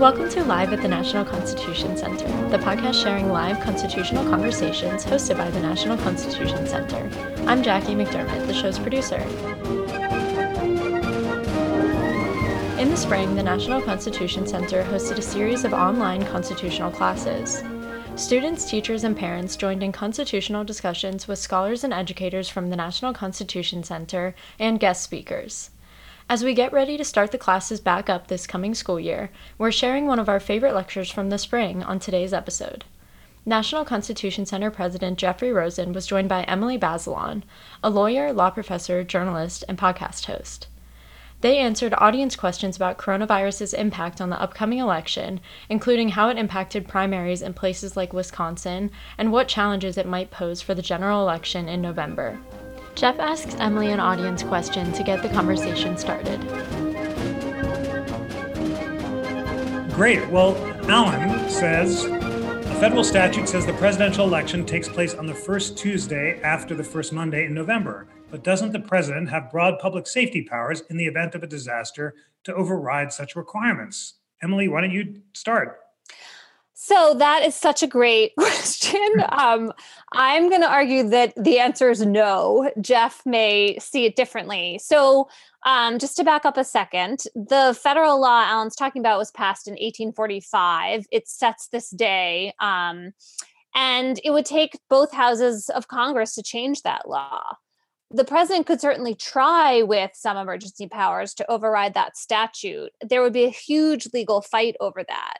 Welcome to Live at the National Constitution Center, the podcast sharing live constitutional conversations hosted by the National Constitution Center. I'm Jackie McDermott, the show's producer. In the spring, the National Constitution Center hosted a series of online constitutional classes. Students, teachers, and parents joined in constitutional discussions with scholars and educators from the National Constitution Center and guest speakers. As we get ready to start the classes back up this coming school year, we're sharing one of our favorite lectures from the spring on today's episode. National Constitution Center President Jeffrey Rosen was joined by Emily Bazelon, a lawyer, law professor, journalist, and podcast host. They answered audience questions about coronavirus's impact on the upcoming election, including how it impacted primaries in places like Wisconsin and what challenges it might pose for the general election in November. Jeff asks Emily an audience question to get the conversation started. Great. Well, Alan says a federal statute says the presidential election takes place on the first Tuesday after the first Monday in November. But doesn't the president have broad public safety powers in the event of a disaster to override such requirements? Emily, why don't you start? So that is such a great question. Um, I'm going to argue that the answer is no. Jeff may see it differently. So, um, just to back up a second, the federal law Alan's talking about was passed in 1845. It sets this day, um, and it would take both houses of Congress to change that law. The president could certainly try with some emergency powers to override that statute. There would be a huge legal fight over that.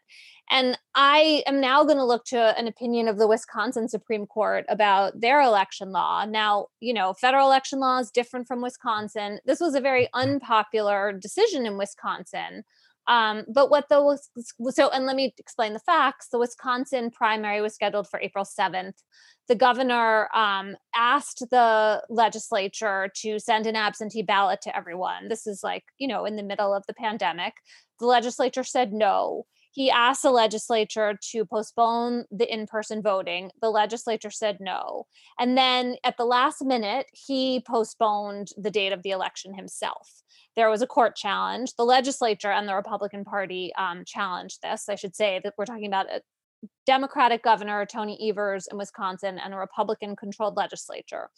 And I am now going to look to an opinion of the Wisconsin Supreme Court about their election law. Now, you know, federal election law is different from Wisconsin. This was a very unpopular decision in Wisconsin. Um, but what the so and let me explain the facts. The Wisconsin primary was scheduled for April 7th. The governor um, asked the legislature to send an absentee ballot to everyone. This is like, you know, in the middle of the pandemic. The legislature said no he asked the legislature to postpone the in person voting. The legislature said no. And then at the last minute, he postponed the date of the election himself. There was a court challenge. The legislature and the Republican Party um, challenged this. I should say that we're talking about a Democratic governor, Tony Evers, in Wisconsin, and a Republican controlled legislature.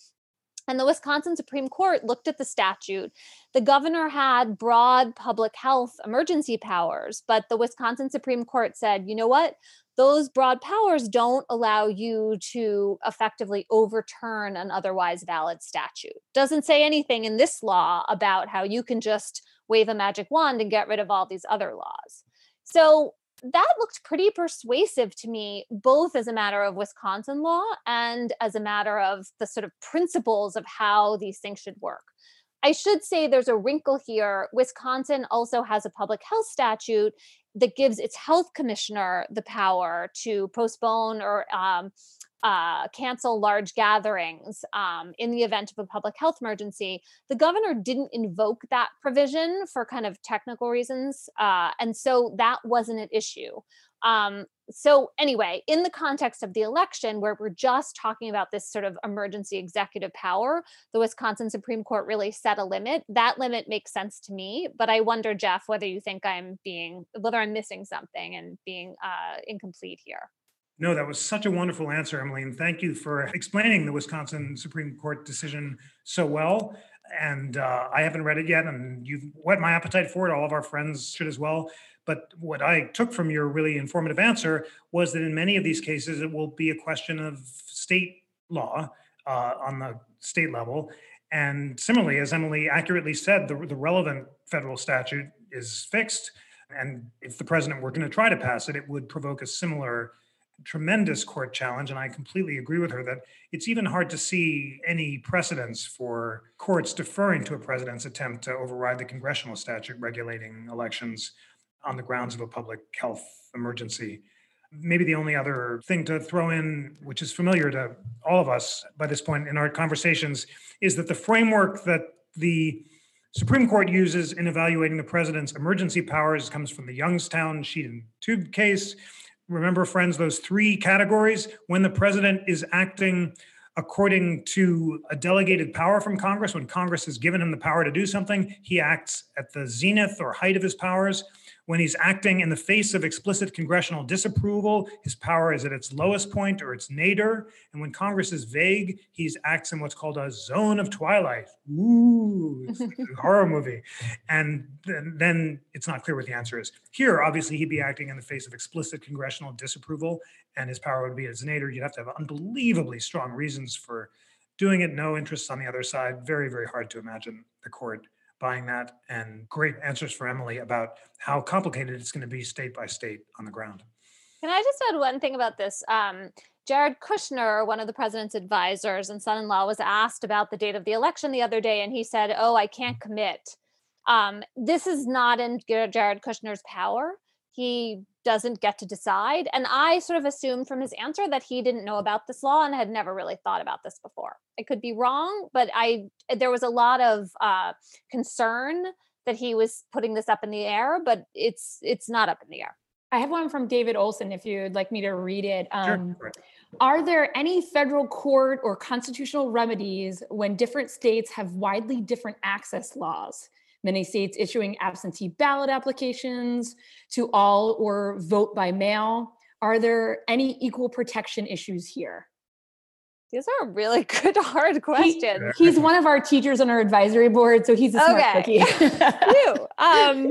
And the Wisconsin Supreme Court looked at the statute. The governor had broad public health emergency powers, but the Wisconsin Supreme Court said, you know what? Those broad powers don't allow you to effectively overturn an otherwise valid statute. Doesn't say anything in this law about how you can just wave a magic wand and get rid of all these other laws. So that looked pretty persuasive to me, both as a matter of Wisconsin law and as a matter of the sort of principles of how these things should work. I should say there's a wrinkle here. Wisconsin also has a public health statute that gives its health commissioner the power to postpone or um, uh, cancel large gatherings um, in the event of a public health emergency. The governor didn't invoke that provision for kind of technical reasons. Uh, and so that wasn't an issue. Um, so, anyway, in the context of the election, where we're just talking about this sort of emergency executive power, the Wisconsin Supreme Court really set a limit. That limit makes sense to me, but I wonder, Jeff, whether you think I'm being, whether I'm missing something and being uh, incomplete here. No, that was such a wonderful answer, Emily. And thank you for explaining the Wisconsin Supreme Court decision so well. And uh, I haven't read it yet, and you've whet my appetite for it. All of our friends should as well. But what I took from your really informative answer was that in many of these cases, it will be a question of state law uh, on the state level. And similarly, as Emily accurately said, the, the relevant federal statute is fixed. And if the president were going to try to pass it, it would provoke a similar tremendous court challenge, and I completely agree with her that it's even hard to see any precedents for courts deferring to a president's attempt to override the congressional statute regulating elections on the grounds of a public health emergency. Maybe the only other thing to throw in, which is familiar to all of us by this point in our conversations, is that the framework that the Supreme Court uses in evaluating the president's emergency powers comes from the Youngstown sheet and tube case, remember, friends, those three categories when the president is acting according to a delegated power from Congress, when Congress has given him the power to do something, he acts at the zenith or height of his powers. When he's acting in the face of explicit congressional disapproval, his power is at its lowest point or its nadir. And when Congress is vague, he acts in what's called a zone of twilight. Ooh, it's a horror movie. And then, then it's not clear what the answer is. Here, obviously, he'd be acting in the face of explicit congressional disapproval, and his power would be at its nadir. You'd have to have unbelievably strong reasons for doing it, no interests on the other side. Very, very hard to imagine the court buying that. And great answers for Emily about how complicated it's going to be state by state on the ground. Can I just add one thing about this? Um, Jared Kushner, one of the president's advisors and son in law, was asked about the date of the election the other day, and he said, Oh, I can't commit. Um, this is not in Jared Kushner's power. He doesn't get to decide. And I sort of assumed from his answer that he didn't know about this law and had never really thought about this before. I could be wrong, but I there was a lot of uh, concern that he was putting this up in the air, but it's it's not up in the air. I have one from David Olson if you'd like me to read it. Um, sure. Are there any federal court or constitutional remedies when different states have widely different access laws? Many states issuing absentee ballot applications to all or vote by mail. Are there any equal protection issues here? These are really good, hard questions. He, he's one of our teachers on our advisory board, so he's a smart okay. cookie. um,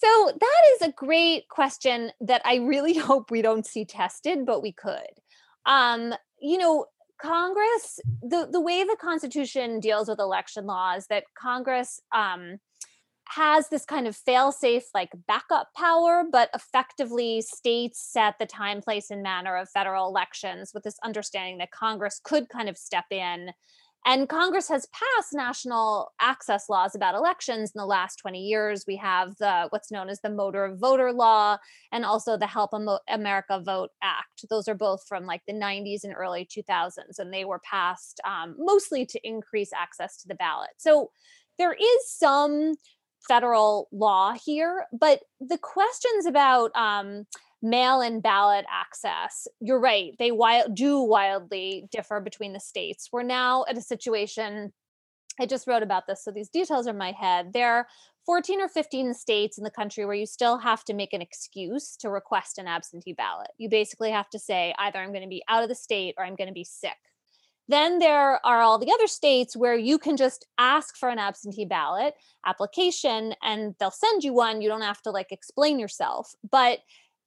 so that is a great question that I really hope we don't see tested, but we could. Um, you know, Congress, the, the way the Constitution deals with election laws, that Congress um, has this kind of fail-safe like backup power, but effectively states set the time, place, and manner of federal elections with this understanding that Congress could kind of step in. And Congress has passed national access laws about elections in the last 20 years. We have the what's known as the Motor Voter Law and also the Help America Vote Act. Those are both from like the 90s and early 2000s, and they were passed um, mostly to increase access to the ballot. So there is some federal law here. But the questions about um, mail in ballot access, you're right, they wild, do wildly differ between the states. We're now at a situation, I just wrote about this, so these details are in my head. There are 14 or 15 states in the country where you still have to make an excuse to request an absentee ballot. You basically have to say either I'm going to be out of the state or I'm going to be sick. Then there are all the other states where you can just ask for an absentee ballot application and they'll send you one. You don't have to like explain yourself. But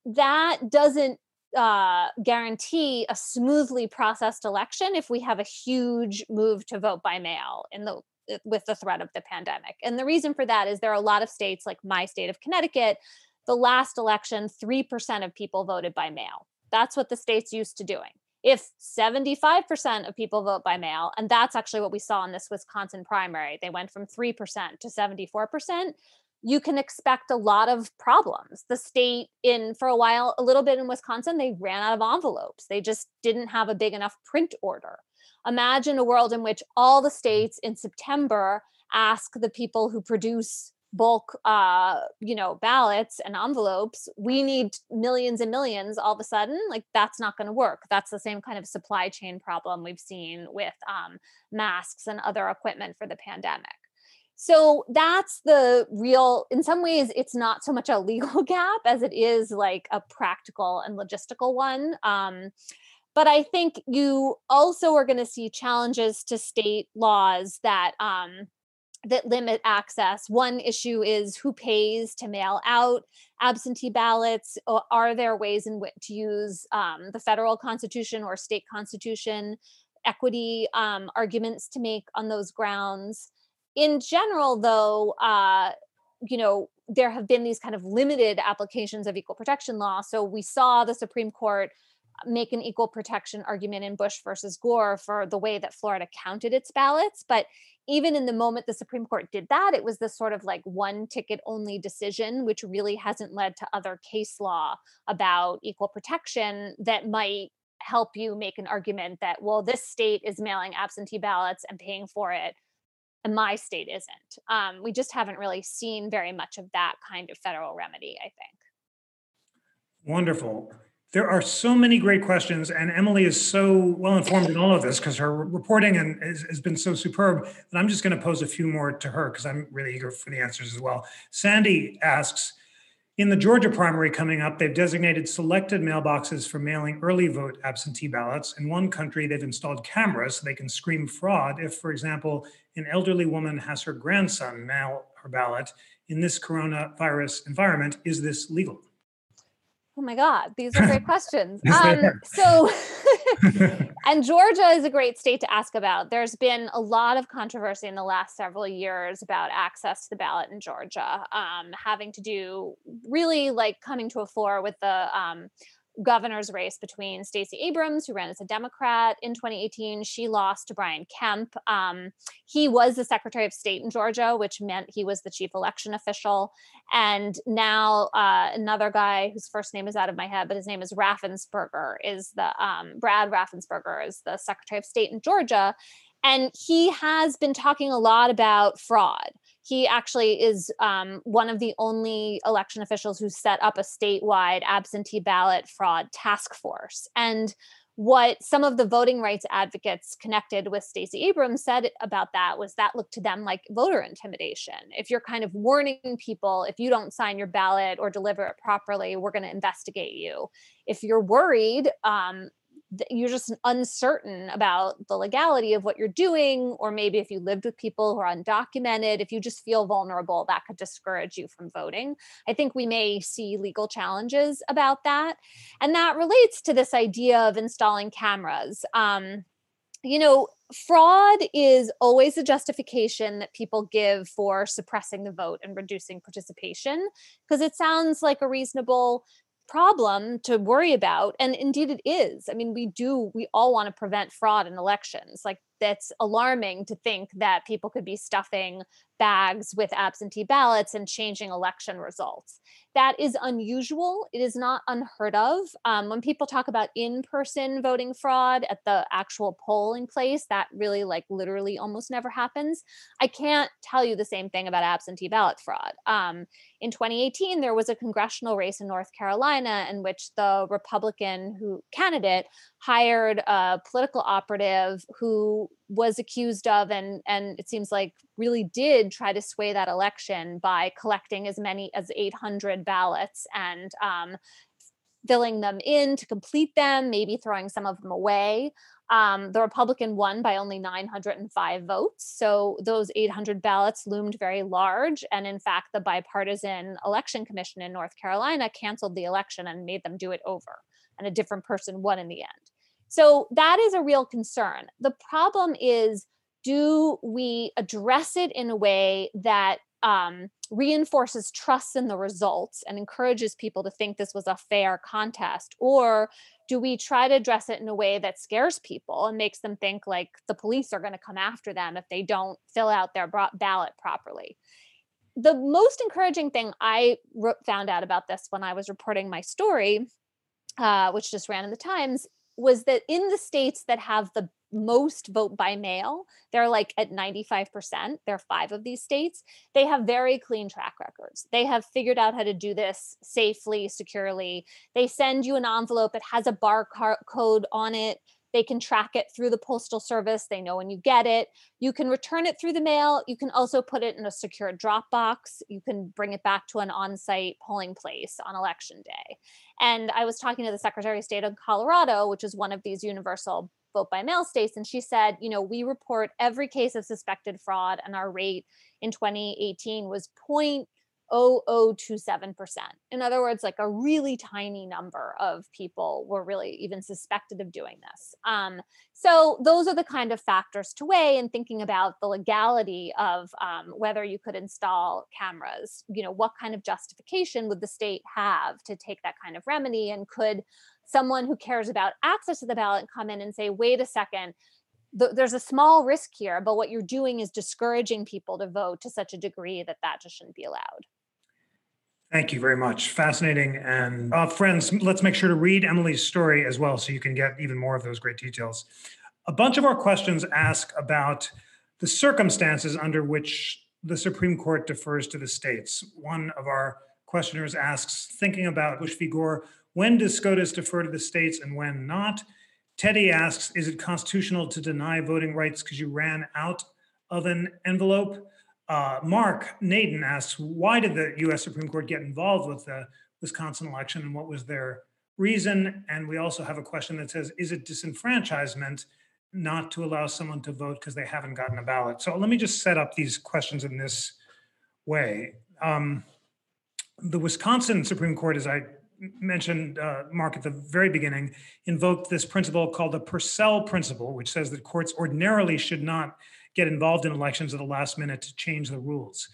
that doesn't uh, guarantee a smoothly processed election if we have a huge move to vote by mail in the uh, with the threat of the pandemic. And the reason for that is there are a lot of states like my state of Connecticut, the last election 3% of people voted by mail. That's what the state's used to doing if 75% of people vote by mail, and that's actually what we saw in this Wisconsin primary, they went from 3% to 74%, you can expect a lot of problems. The state, in for a while, a little bit in Wisconsin, they ran out of envelopes. They just didn't have a big enough print order. Imagine a world in which all the mm. states in September ask the people who produce bulk uh you know ballots and envelopes we need millions and millions all of a sudden like that's not going to work. That's the same kind of supply chain problem we've seen with um, masks and other equipment for the pandemic. So that's the real in some ways it's not so much a legal gap as it is like a practical and logistical one um, but i think you also are going to see challenges to state laws that um, that limit access. One issue is who pays to mail out absentee ballots. Are there ways in which to use um, the federal constitution or state constitution equity um, arguments to make on those grounds? In general, though, uh, you know, there have been these kind of limited applications of equal protection law. So we saw the Supreme Court make an equal protection argument in Bush versus Gore for the way that Florida counted its ballots. But even in the moment the Supreme Court did that, it was this sort of like one ticket only decision, which really hasn't led to other case law about equal protection that might help you make an argument that, well, this state is mailing absentee ballots and paying for it. And my state isn't. Um, we just haven't really seen very much of that kind of federal remedy, I think. Wonderful. There are so many great questions, and Emily is so well informed in all of this because her reporting and has, been so superb that I'm just going to pose a few more to her because I'm really eager for the answers as well. Sandy asks, In the Georgia primary coming up, they've designated selected mailboxes for mailing early vote absentee ballots. In one country, they've installed cameras so they can scream fraud if, for example, an elderly woman has her grandson mail her ballot. In this coronavirus environment, is this legal? Oh my God, these are great questions. Um, so, and Georgia is a great state to ask about. There's been a lot of controversy in the last several years about access to the ballot in Georgia, um, having to do really like coming to a floor with the um, governor's race between Stacey Abrams, who ran as a Democrat in 2018. She lost to Brian Kemp. Um, he was the Secretary of State in Georgia, which meant he was the chief election official. And now uh, another guy whose first name is out of my head, but his name is Raffensperger, is the um, Brad Raffensperger, is the Secretary of State in Georgia. And he has been talking a lot about fraud he actually is um, one of the only election officials who set up a statewide absentee ballot fraud task force. And what some of the voting rights advocates connected with Stacey Abrams said about that was that looked to them like voter intimidation. If you're kind of warning people, if you don't sign your ballot or deliver it properly, we're going to investigate you. If you're worried, um, you're just uncertain about the legality of what you're doing or maybe if you lived with people who are undocumented if you just feel vulnerable that could discourage you from voting. I think we may see legal challenges about that. And that relates to this idea of installing cameras. Um, you know fraud is always a justification that people give for suppressing the vote and reducing participation because it sounds like a reasonable problem to worry about and indeed it is. I mean we do we all want to prevent fraud in elections like that's alarming to think that people could be stuffing bags with absentee ballots and changing election results. That is unusual. It is not unheard of. Um, when people talk about in person voting fraud at the actual polling place, that really, like, literally almost never happens. I can't tell you the same thing about absentee ballot fraud. Um, in 2018, there was a congressional race in North Carolina in which the Republican who candidate hired a political operative who was accused of and and it seems like really did try to sway that election by collecting as many as 800 ballots and um, filling them in to complete them, maybe throwing some of them away. Um, the Republican won by only 905 votes. So those 800 ballots loomed very large. And in fact, the bipartisan election commission in North Carolina canceled the election and made them do it over. And a different person won in the end. So that is a real concern. The problem is do we address it in a way that um, reinforces trust in the results and encourages people to think this was a fair contest? Or do we try to address it in a way that scares people and makes them think like the police are going to come after them if they don't fill out their ballot properly? The most encouraging thing I found out about this when I was reporting my story, uh, which just ran in the Times, was that in the states that have the most vote by mail. They're like at 95%. There are five of these states. They have very clean track records. They have figured out how to do this safely, securely. They send you an envelope, it has a barcode on it. They can track it through the postal service. They know when you get it. You can return it through the mail. You can also put it in a secure drop box. You can bring it back to an on site polling place on election day. And I was talking to the Secretary of State of Colorado, which is one of these universal vote by mail states. And she said, you know, we report every case of suspected fraud, and our rate in 2018 was 0.0027%. In other words, like a really tiny number of people were really even suspected of doing this. Um, so those are the kind of factors to weigh in thinking about the legality of um, whether you could install cameras. You know, what kind of justification would the state have to take that kind of remedy, and could someone who cares about access to the ballot come in and say, wait a second, there's a small risk here, but what you're doing is discouraging people to vote to such a degree that that just shouldn't be allowed. Thank you very much. Fascinating. And uh, friends, let's make sure to read Emily's story as well so you can get even more of those great details. A bunch of our questions ask about the circumstances under which the Supreme Court defers to the states. One of our questioners asks, thinking about Bush v. Gore, when does SCOTUS defer to the states and when not? Teddy asks, is it constitutional to deny voting rights because you ran out of an envelope? Uh, Mark Naden asks, why did the US Supreme Court get involved with the Wisconsin election and what was their reason? And we also have a question that says, is it disenfranchisement not to allow someone to vote because they haven't gotten a ballot? So let me just set up these questions in this way. Um, the Wisconsin Supreme Court, as I mentioned, uh, Mark, at the very beginning, invoked this principle called the Purcell principle, which says that courts ordinarily should not get involved in elections at the last minute to change the rules.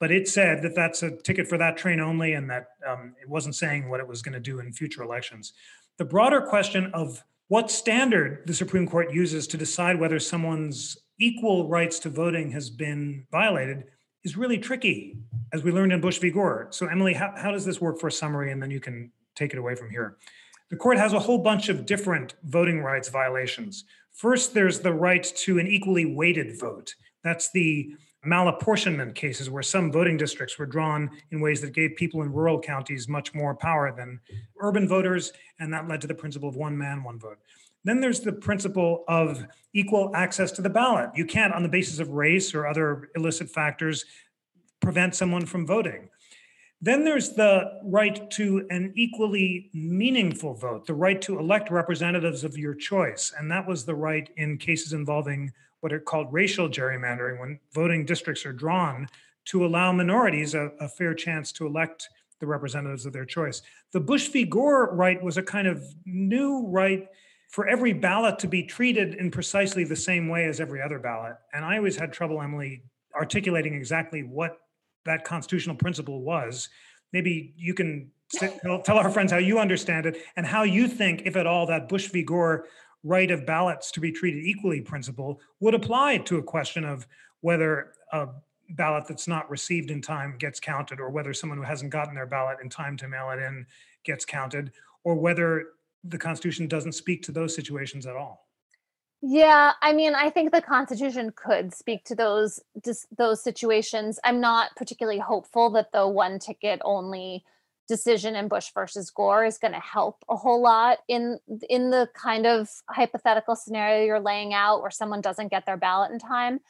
But it said that that's a ticket for that train only and that um, it wasn't saying what it was going to do in future elections. The broader question of what standard the Supreme Court uses to decide whether someone's equal rights to voting has been violated is really tricky, as we learned in Bush v. Gore. So, Emily, how, how does this work for a summary? And then you can take it away from here. The court has a whole bunch of different voting rights violations. First, there's the right to an equally weighted vote. That's the malapportionment cases where some voting districts were drawn in ways that gave people in rural counties much more power than urban voters, and that led to the principle of one man, one vote. Then there's the principle of equal access to the ballot. You can't, on the basis of race or other illicit factors, prevent someone from voting. Then there's the right to an equally meaningful vote, the right to elect representatives of your choice. And that was the right in cases involving what are called racial gerrymandering, when voting districts are drawn to allow minorities a, a fair chance to elect the representatives of their choice. The Bush v. Gore right was a kind of new right for every ballot to be treated in precisely the same way as every other ballot. And I always had trouble, Emily, articulating exactly what that constitutional principle was. Maybe you can tell, tell our friends how you understand it and how you think, if at all, that Bush v. Gore right of ballots to be treated equally principle would apply to a question of whether a ballot that's not received in time gets counted, or whether someone who hasn't gotten their ballot in time to mail it in gets counted, or whether the Constitution doesn't speak to those situations at all. Yeah, I mean, I think the Constitution could speak to those just those situations. I'm not particularly hopeful that the one ticket only decision in Bush versus Gore is going to help a whole lot in in the kind of hypothetical scenario you're laying out where someone doesn't get their ballot in time.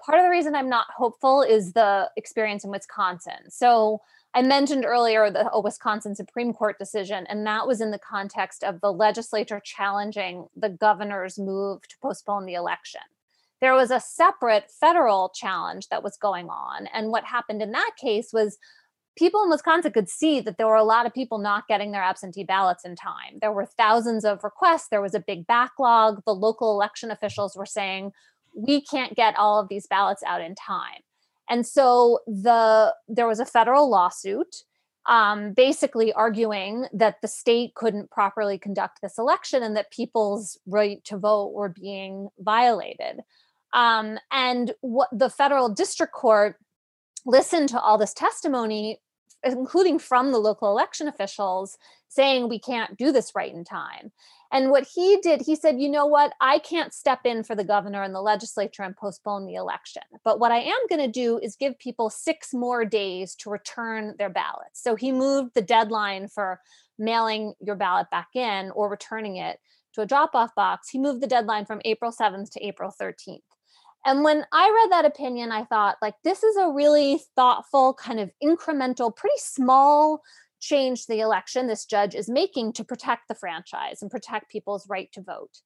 Part of the reason I'm not hopeful is the experience in Wisconsin. So I mentioned earlier the Wisconsin Supreme Court decision, and that was in the context of the legislature challenging the governor's move to postpone the election. There was a separate federal challenge that was going on. And what happened in that case was people in Wisconsin could see that there were a lot of people not getting their absentee ballots in time. There were thousands of requests, there was a big backlog. The local election officials were saying, we can't get all of these ballots out in time. And so the there was a federal lawsuit um, basically arguing that the state couldn't properly conduct this election and that people's right to vote were being violated. Um, and what the federal district court listened to all this testimony, including from the local election officials, saying we can't do this right in time. And what he did, he said, you know what? I can't step in for the governor and the legislature and postpone the election. But what I am going to do is give people six more days to return their ballots. So he moved the deadline for mailing your ballot back in or returning it to a drop off box. He moved the deadline from April 7th to April 13th. And when I read that opinion, I thought, like, this is a really thoughtful, kind of incremental, pretty small change the election this judge is making to protect the franchise and protect people's right to vote.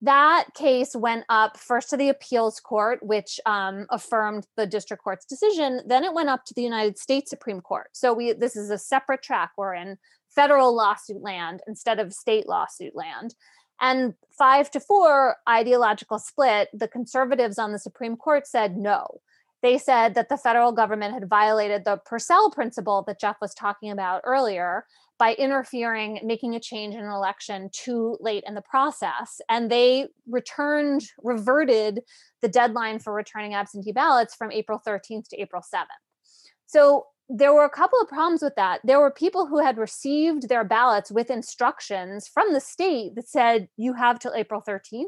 That case went up first to the appeals court, which um, affirmed the district court's decision. Then it went up to the United States Supreme Court. So we this is a separate track. We're in federal lawsuit land instead of state lawsuit land. And five to four ideological split, the conservatives on the Supreme Court said no they said that the federal government had violated the Purcell principle that Jeff was talking about earlier by interfering, making a change in an election too late in the process. And they returned, reverted the deadline for returning absentee ballots from April 13th to April 7th. So there were a couple of problems with that. There were people who had received their ballots with instructions from the state that said, you have till April 13th.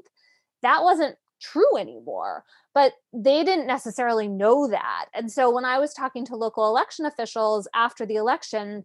That wasn't true anymore. But they didn't necessarily know that. And so when I was talking to local election officials after the election,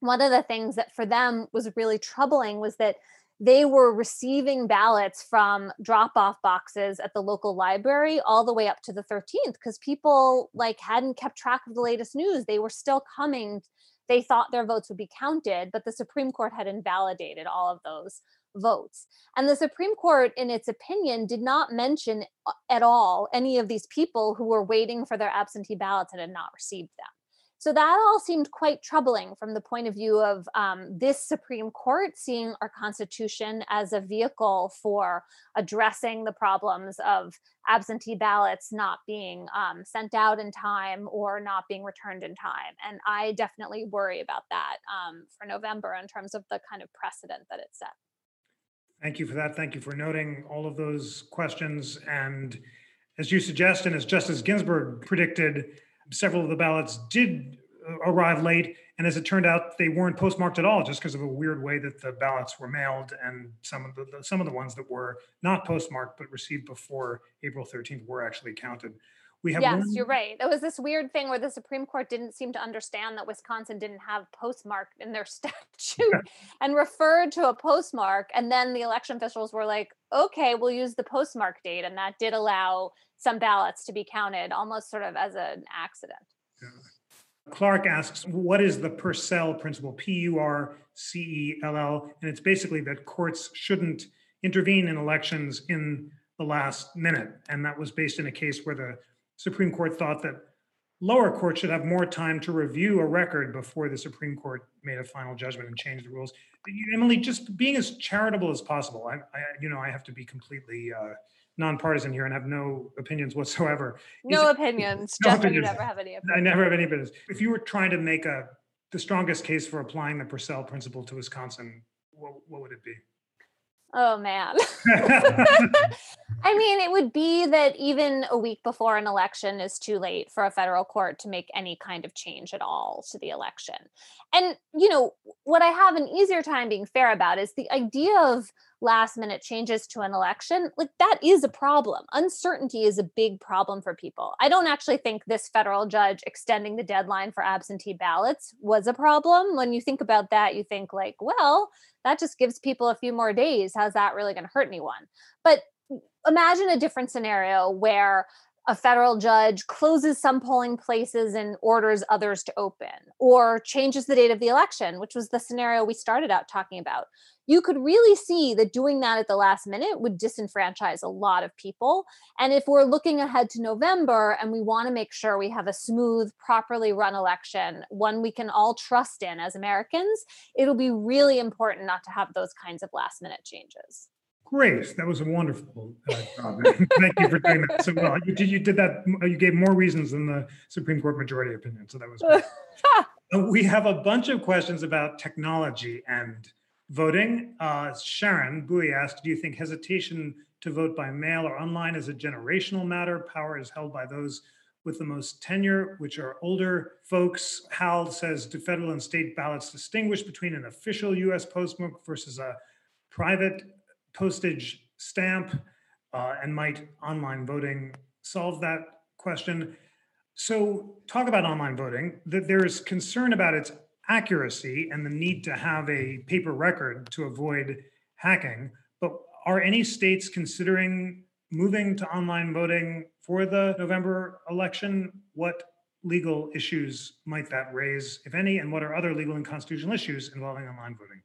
one of the things that for them was really troubling was that they were receiving ballots from drop off boxes at the local library all the way up to the 13th because people like hadn't kept track of the latest news they were still coming they thought their votes would be counted but the supreme court had invalidated all of those votes and the supreme court in its opinion did not mention uh, at all any of these people who were waiting for their absentee ballots and had not received them so that all seemed quite troubling from the point of view of um, this Supreme Court seeing our Constitution as a vehicle for addressing the problems of absentee ballots not being um, sent out in time or not being returned in time. And I definitely worry about that um, for November in terms of the kind of precedent that it set. Thank you for that. Thank you for noting all of those questions. And as you suggest, and as Justice Ginsburg predicted, several of the ballots did arrive late. And as it turned out, they weren't postmarked at all, just because of a weird way that the ballots were mailed. And some of the some of the ones that were not postmarked but received before April 13th were actually counted. We have yes, one... you're right. It was this weird thing where the Supreme Court didn't seem to understand that Wisconsin didn't have postmark in their statute and referred to a postmark. And then the election officials were like, okay, we'll use the postmark date. And that did allow some ballots to be counted almost sort of as an accident. Yeah. Clark asks, what is the Purcell principle? P U R C E L L. And it's basically that courts shouldn't intervene in elections in the last minute. And that was based in a case where the Supreme Court thought that lower courts should have more time to review a record before the Supreme Court made a final judgment and changed the rules. Emily, just being as charitable as possible. I, I you know, I have to be completely uh, nonpartisan here and have no opinions whatsoever. No Is, opinions. No Jeff, opinions. you never have any opinions. I never have any opinions. If you were trying to make a the strongest case for applying the Purcell principle to Wisconsin, what, what would it be? Oh man. I mean, it would be that even a week before an election is too late for a federal court to make any kind of change at all to the election. And, you know, what I have an easier time being fair about is the idea of last minute changes to an election. Like, that is a problem. Uncertainty is a big problem for people. I don't actually think this federal judge extending the deadline for absentee ballots was a problem. When you think about that, you think, like, well, that just gives people a few more days. How's that really going to hurt anyone? But imagine a different scenario where a federal judge closes some polling places and orders others to open, or changes the date of the election, which was the scenario we started out talking about. You could really see that doing that at the last minute would disenfranchise a lot of people. And if we're looking ahead to November and we want to make sure we have a smooth, properly run election, one we can all trust in as Americans, it'll be really important not to have those kinds of last minute changes. Great. That was a wonderful uh, job. Thank you for doing that so well. You did, you did that. You gave more reasons than the Supreme Court majority opinion. So that was great. Uh, we have a bunch of questions about technology and voting. Uh, Sharon Bowie asked, do you think hesitation to vote by mail or online is a generational matter? Power is held by those with the most tenure, which are older folks. Hal says, do federal and state ballots distinguish between an official US postmark versus a private postage stamp uh, and might online voting solve that question? So, talk about online voting. That there is concern about its accuracy and the need to have a paper record to avoid hacking. But are any states considering moving to online voting for the November election? What legal issues might that raise, if any, and what are other legal and constitutional issues involving online voting?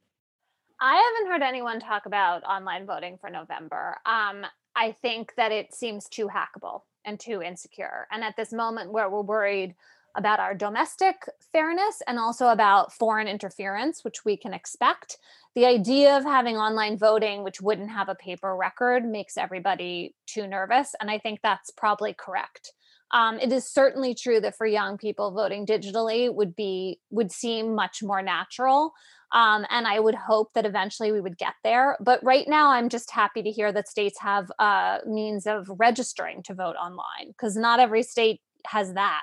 I haven't heard anyone talk about online voting for November. Um, I think that it seems too hackable and too insecure. And at this moment where we're worried about our domestic fairness and also about foreign interference, which we can expect, the idea of having online voting, which wouldn't have a paper record, makes everybody too nervous. And I think that's probably correct. Um, it is certainly true that for young people voting digitally would be would seem much more natural um, and I would hope that eventually we would get there. But right now, I'm just happy to hear that states have uh, means of registering to vote online because not every state has that.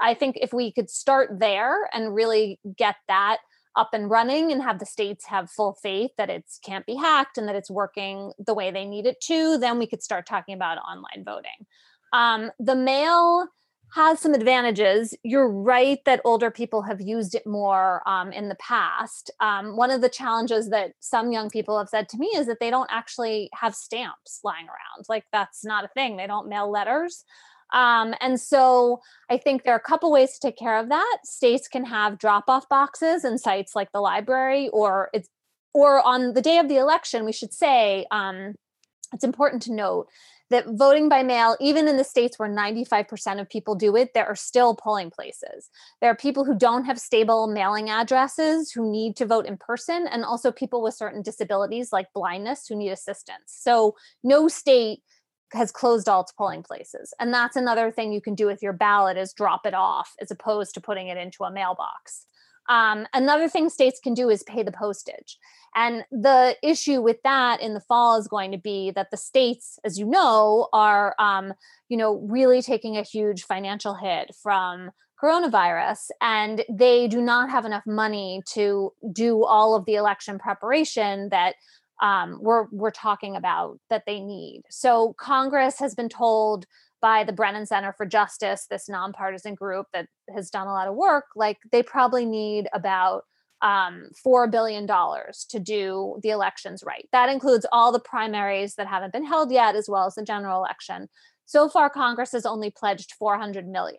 I think if we could start there and really get that up and running and have the states have full faith that it can't be hacked and that it's working the way they need it to, then we could start talking about online voting. Um, the mail has some advantages. You're right that older people have used it more um, in the past. Um, one of the challenges that some young people have said to me is that they don't actually have stamps lying around. Like that's not a thing. They don't mail letters. Um, and so I think there are a couple ways to take care of that. States can have drop-off boxes in sites like the library, or it's or on the day of the election, we should say um, it's important to note that voting by mail, even in the states where 95% of people do it, there are still polling places. There are people who don't have stable mailing addresses who need to vote in person, and also people with certain disabilities like blindness who need assistance. So, no state has closed all its polling places. And that's another thing you can do with your ballot is drop it off as opposed to putting it into a mailbox. Um, another thing states can do is pay the postage. And the issue with that in the fall is going to be that the states, as you know, are um, you know really taking a huge financial hit from coronavirus, and they do not have enough money to do all of the election preparation that um, we're we're talking about that they need. So Congress has been told by the Brennan Center for Justice, this nonpartisan group that has done a lot of work, like they probably need about um, $4 billion to do the elections right. That includes all the primaries that haven't been held yet, as well as the general election. So far, Congress has only pledged 400 million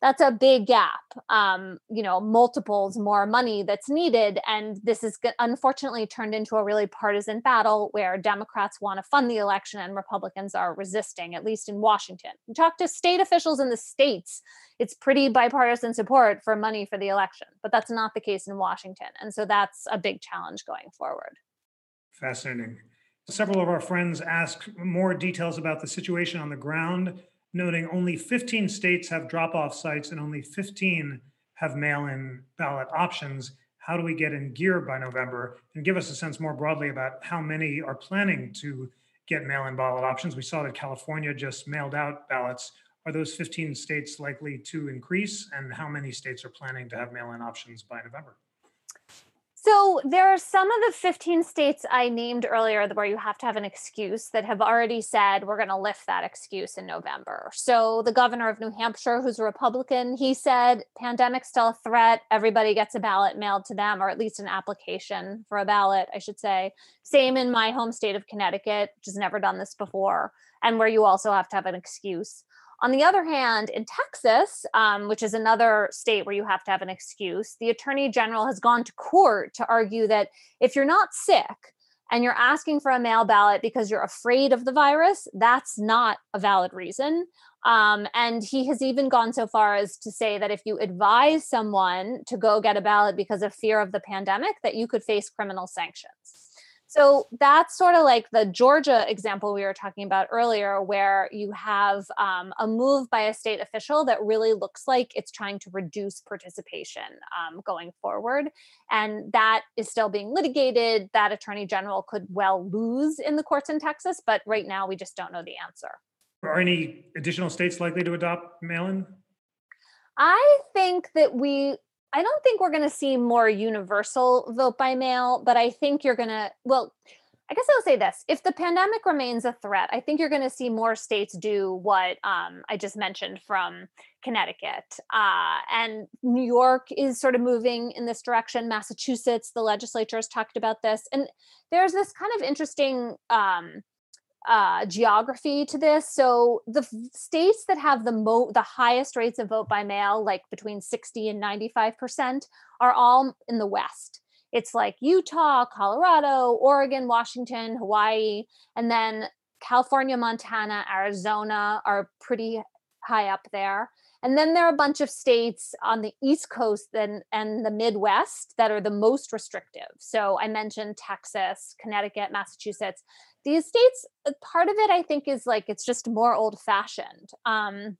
that's a big gap um, you know multiples more money that's needed and this is unfortunately turned into a really partisan battle where democrats want to fund the election and republicans are resisting at least in washington. You talk to state officials in the states it's pretty bipartisan support for money for the election but that's not the case in washington and so that's a big challenge going forward. Fascinating. Several of our friends asked more details about the situation on the ground noting only 15 states have drop off sites and only 15 have mail in ballot options. How do we get in gear by November? And give us a sense more broadly about how many are planning to get mail in ballot options. We saw that California just mailed out ballots. Are those 15 states likely to increase? And how many states are planning to have mail in options by November? So there are some of the 15 states I named earlier where you have to have an excuse that have already said we're going to lift that excuse in November. So the governor of New Hampshire, who's a Republican, he said pandemic still a threat. Everybody gets a ballot mailed to them, or at least an application for a ballot, I should say. Same in my home state of Connecticut, which has never done this before, and where you also have to have an excuse. On the other hand, in Texas, um, which is another state where you have to have an excuse, the attorney general has gone to court to argue that if you're not sick and you're asking for a mail ballot because you're afraid of the virus, that's not a valid reason. Um, and he has even gone so far as to say that if you advise someone to go get a ballot because of fear of the pandemic, that you could face criminal sanctions. So that's sort of like the Georgia example we were talking about earlier, where you have um, a move by a state official that really looks like it's trying to reduce participation um, going forward. And that is still being litigated. That attorney general could well lose in the courts in Texas, but right now we just don't know the answer. Are any additional states likely to adopt mail in? I think that we I don't think we're going to see more universal vote by mail, but I think you're going to, well, I guess I'll say this. If the pandemic remains a threat, I think you're going to see more states do what um, I just mentioned from Connecticut. Uh, and New York is sort of moving in this direction. Massachusetts, the legislature has talked about this. And there's this kind of interesting um, uh, geography to this. So the states that have the mo the highest rates of vote by mail, like between 60 and 95 percent, are all in the West. It's like Utah, Colorado, Oregon, Washington, Hawaii, and then California, Montana, Arizona are pretty high up there. And then there are a bunch of states on the East Coast and, and the Midwest that are the most restrictive. So I mentioned Texas, Connecticut, Massachusetts these states uh, part of it i think is like it's just more old fashioned um,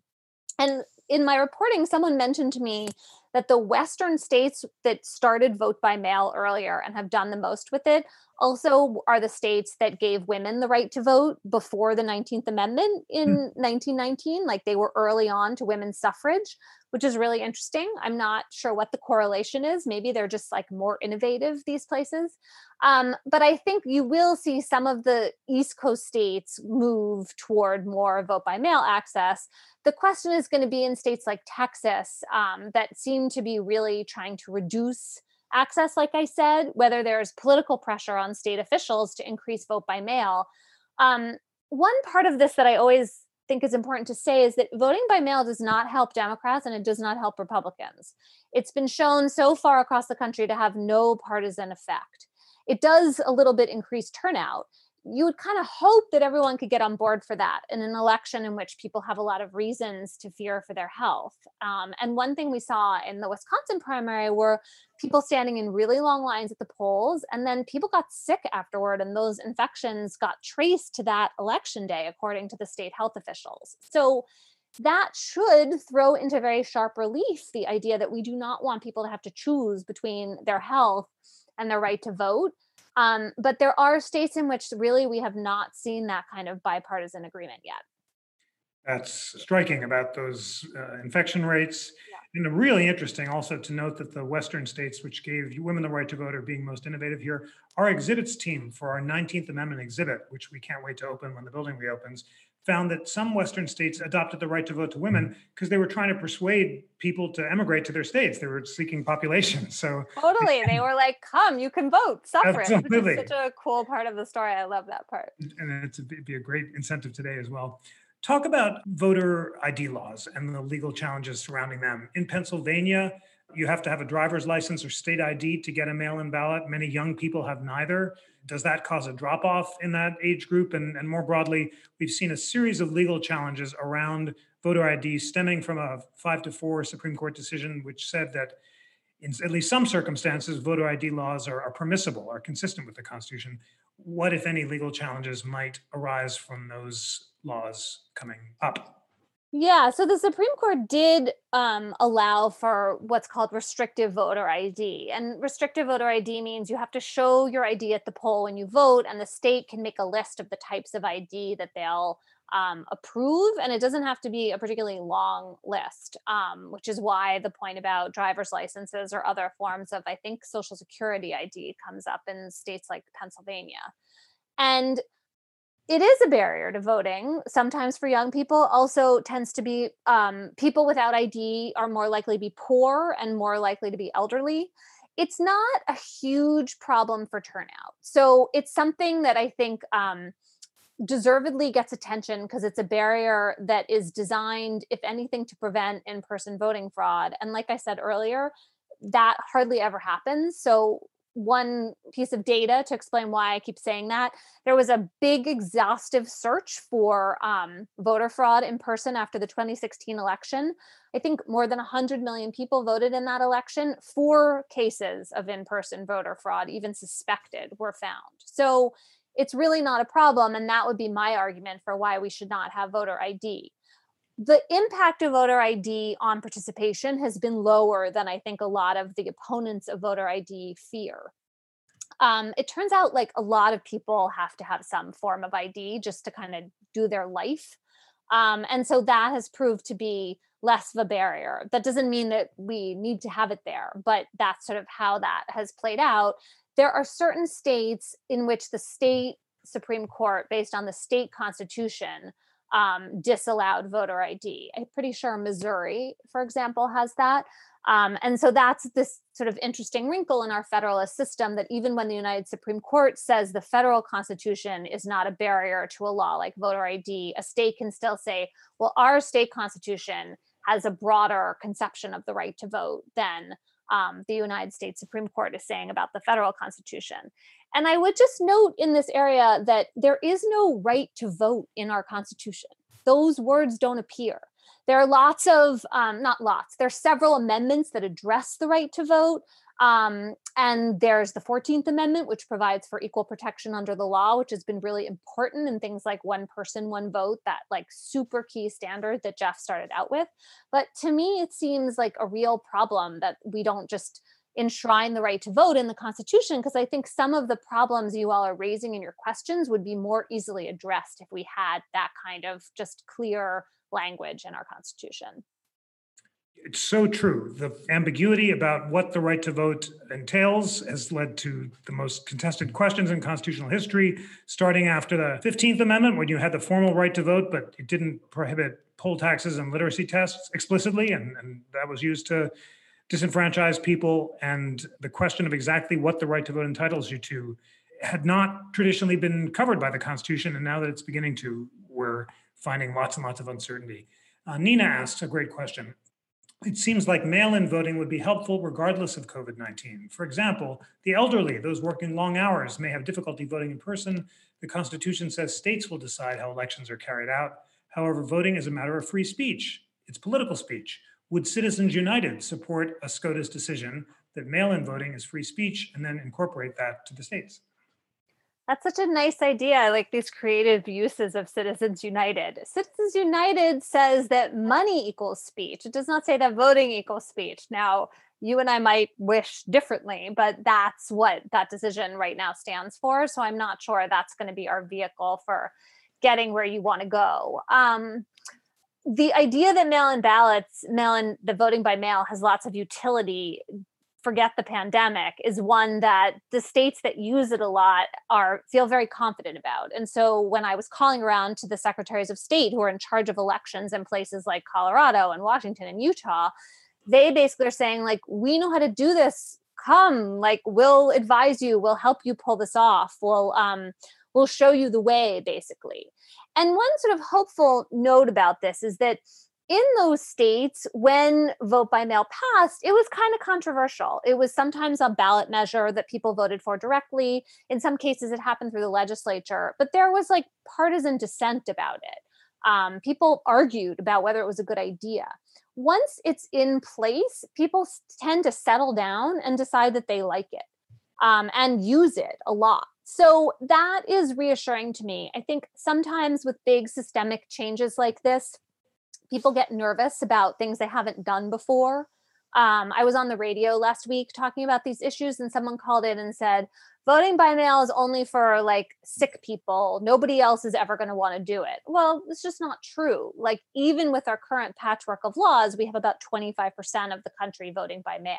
and in my reporting someone mentioned to me that the western states that started vote by mail earlier and have done the most with it also are the states that gave women the right to vote before the 19th amendment in mm. 1919 like they were early on to women's suffrage which is really interesting. I'm not sure what the correlation is. Maybe they're just like more innovative, these places. Um, but I think you will see some of the East Coast states move toward more vote by mail access. The question is going to be in states like Texas um, that seem to be really trying to reduce access, like I said, whether there's political pressure on state officials to increase vote by mail. Um, one part of this that I always think is important to say is that voting by mail does not help Democrats and it does not help Republicans. It's been shown so far across the country to have no partisan effect. It does a little bit increase turnout, you would kind of hope that everyone could get on board for that in an election in which people have a lot of reasons to fear for their health. Um, and one thing we saw in the Wisconsin primary were people standing in really long lines at the polls, and then people got sick afterward, and those infections got traced to that election day, according to the state health officials. So that should throw into very sharp relief the idea that we do not want people to have to choose between their health and their right to vote um, but there are states in which really we have not seen that kind of bipartisan agreement yet. That's striking about those uh, infection rates. Yeah. And really interesting also to note that the Western states, which gave women the right to vote, are being most innovative here. Our exhibits team for our 19th Amendment exhibit, which we can't wait to open when the building reopens, found that some Western states adopted the right to vote to women because they were trying to persuade people to emigrate to their states. They were seeking population. So totally, they were like, "Come, you can vote, suffrage." Absolutely, such a cool part of the story. I love that part. And it's it'd be a great incentive today as well. Talk about voter ID laws and the legal challenges surrounding them. In Pennsylvania, you have to have a driver's license or state ID to get a mail in ballot. Many young people have neither. Does that cause a drop off in that age group? And, and more broadly, we've seen a series of legal challenges around voter ID stemming from a five to four Supreme Court decision, which said that in at least some circumstances, voter ID laws are, are permissible, are consistent with the Constitution. What, if any, legal challenges might arise from those laws coming up? Yeah, so the Supreme Court did um, allow for what's called restrictive voter ID. And restrictive voter ID means you have to show your ID at the poll when you vote, and the state can make a list of the types of ID that they'll um, approve. And it doesn't have to be a particularly long list, um, which is why the point about driver's licenses or other forms of, I think, Social Security ID comes up in states like Pennsylvania. And it is a barrier to voting sometimes for young people also tends to be um, people without id are more likely to be poor and more likely to be elderly. It's not a huge problem for turnout. So it's something that i think um, deservedly gets attention because it's a barrier that is designed if anything to prevent in-person voting fraud. And like i said earlier that hardly ever happens. So one piece of data to explain why I keep saying that. There was a big exhaustive search for um, voter fraud in person after the 2016 election. I think more than 100 million people voted in that election. Four cases of in person voter fraud, even suspected, were found. So it's really not a problem. And that would be my argument for why we should not have voter ID the impact of voter ID on participation has been lower than I think a lot of the opponents of voter ID fear. Um, it turns out like a lot of people have to have some form of ID just to kind of do their life. Um, and so that has proved to be less of a barrier. That doesn't mean that we need to have it there, but that's sort of how that has played out. There are certain states in which the state Supreme Court, based on the state constitution, um, disallowed voter ID. I'm pretty sure Missouri, for example, has that. Um, and so that's this sort of interesting wrinkle in our federalist system that even when the United Supreme Court says the federal constitution is not a barrier to a law like voter ID, a state can still say, well, our state constitution has a broader conception of the right to vote than um, the United States Supreme Court is saying about the federal constitution. And I would just note in this area that there is no right to vote in our Constitution. Those words don't appear. There are lots of, um, not lots, there are several amendments that address the right to vote. Um, and there's the 14th Amendment, which provides for equal protection under the law, which has been really important in things like one person, one vote, that like super key standard that Jeff started out with. But to me, it seems like a real problem that we don't just enshrine the right to vote in the Constitution, because I think some of the problems you all are raising in your questions would be more easily addressed if we had that kind of just clear language in our Constitution. it's so true. The ambiguity about what the right to vote entails has led to the most contested questions in constitutional history, starting after the 15th Amendment, when you had the formal right to vote, but it didn't prohibit poll taxes and literacy tests explicitly, and, and that was used to disenfranchise people. And the question of exactly what the right to vote entitles you to had not traditionally been covered by the Constitution. And now that it's beginning to, we're finding lots and lots of uncertainty. Uh, Nina asks a great question. It seems like mail in voting would be helpful regardless of COVID 19. For example, the elderly, those working long hours, may have difficulty voting in person. The Constitution says states will decide how elections are carried out. However, voting is a matter of free speech, it's political speech. Would Citizens United support a SCOTUS decision that mail in voting is free speech and then incorporate that to the states? That's such a nice idea. I like these creative uses of Citizens United. Citizens United says that money equals speech. It does not say that voting equals speech. Now, you and I might wish differently, but that's what that decision right now stands for. So I'm not sure that's going to be our vehicle for getting where you want to go. Um, the idea that mail in ballots, mail in the voting by mail has lots of utility forget the pandemic is one that the states that use it a lot are feel very confident about. And so when i was calling around to the secretaries of state who are in charge of elections in places like colorado and washington and utah they basically are saying like we know how to do this. Come like we'll advise you we'll help you pull this off. We'll um we'll show you the way basically and one sort of hopeful note about this is that in those states, when vote by mail passed, it was kind of controversial. It was sometimes a ballot measure that people voted for directly. In some cases, it happened through the legislature, but there was like partisan dissent about it. Um, people argued about whether it was a good idea. Once it's in place, people tend to settle down and decide that they like it um, and use it a lot. So that is reassuring to me. I think sometimes with big systemic changes like this, people get nervous about things they haven't done before. Um, I was on the radio last week talking about these issues, and someone called in and said, voting by mail is only for like sick people. Nobody else is ever going to want to do it. Well, it's just not true. Like, even with our current patchwork of laws, we have about 25% of the country voting by mail.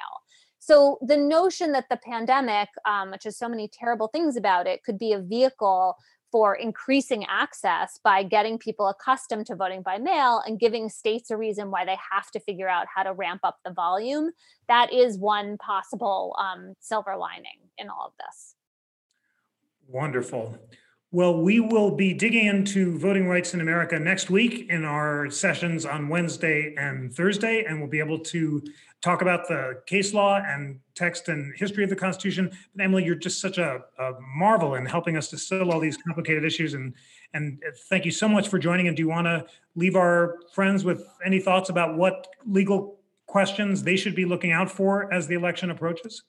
So, the notion that the pandemic, um, which has so many terrible things about it, could be a vehicle for increasing access by getting people accustomed to voting by mail and giving states a reason why they have to figure out how to ramp up the volume. That is one possible um, silver lining in all of this. Wonderful. Well, we will be digging into voting rights in America next week in our sessions on Wednesday and Thursday, and we'll be able to talk about the case law and text and history of the Constitution. But Emily, you're just such a, a marvel in helping us distill all these complicated issues, and and thank you so much for joining. And do you want to leave our friends with any thoughts about what legal questions they should be looking out for as the election approaches?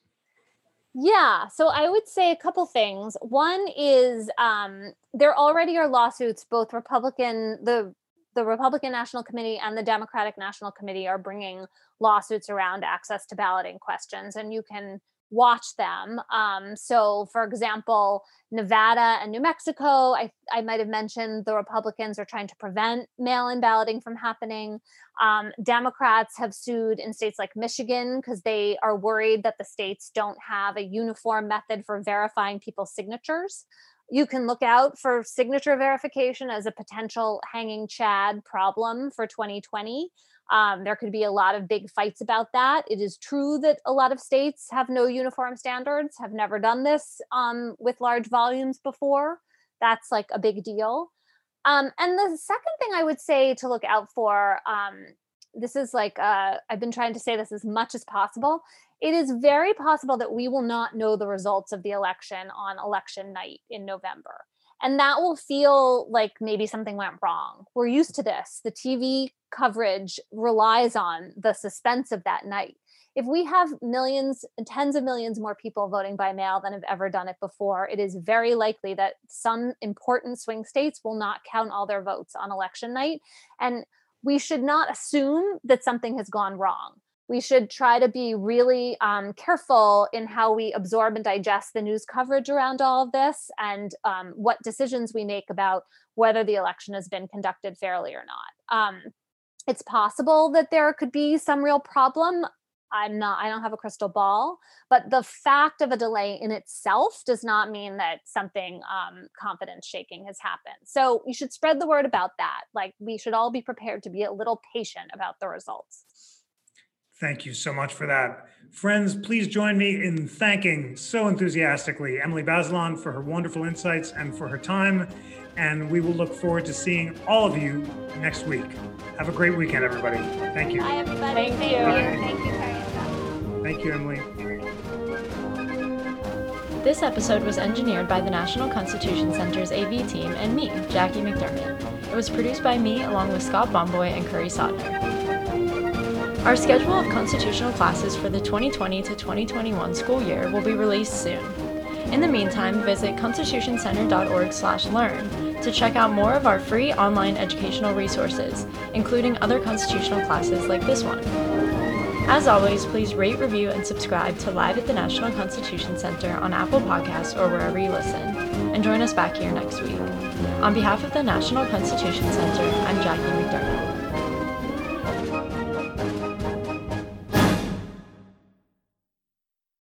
Yeah, so I would say a couple things. One is um, there already are lawsuits, both Republican, the the Republican National Committee and the Democratic National Committee are bringing lawsuits around access to balloting questions, and you can watch them. Um, so, for example, Nevada and New Mexico, I, I might have mentioned the Republicans are trying to prevent mail in balloting from happening. Um, Democrats have sued in states like Michigan because they are worried that the states don't have a uniform method for verifying people's signatures. You can look out for signature verification as a potential hanging Chad problem for 2020. Um, there could be a lot of big fights about that. It is true that a lot of states have no uniform standards, have never done this um, with large volumes before. That's like a big deal. Um, and the second thing I would say to look out for um, this is like, uh, I've been trying to say this as much as possible. It is very possible that we will not know the results of the election on election night in November. And that will feel like maybe something went wrong. We're used to this. The TV coverage relies on the suspense of that night. If we have millions, tens of millions more people voting by mail than have ever done it before, it is very likely that some important swing states will not count all their votes on election night. And we should not assume that something has gone wrong we should try to be really um, careful in how we absorb and digest the news coverage around all of this and um, what decisions we make about whether the election has been conducted fairly or not. Um, it's possible that there could be some real problem. I'm not, I don't have a crystal ball, but the fact of a delay in itself does not mean that something um, confidence shaking has happened. So you should spread the word about that. Like we should all be prepared to be a little patient about the results. Thank you so much for that. Friends, please join me in thanking so enthusiastically Emily Bazelon for her wonderful insights and for her time. And we will look forward to seeing all of you next week. Have a great weekend, everybody. Thank you. Bye, everybody. Thank Thank you. you. Thank you, Kerry. Thank you, Emily. This episode was engineered by the National Constitution Center's AV team and me, Jackie McDermott. It was produced by me along with Scott Bomboy and Kerry Sautner. Our schedule of constitutional classes for the 2020 to 2021 school year will be released soon. In the meantime, visit constitutioncenter.org/learn to check out more of our free online educational resources, including other constitutional classes like this one. As always, please rate, review, and subscribe to Live at the National Constitution Center on Apple Podcasts or wherever you listen, and join us back here next week. On behalf of the National Constitution Center, I'm Jackie McDermott.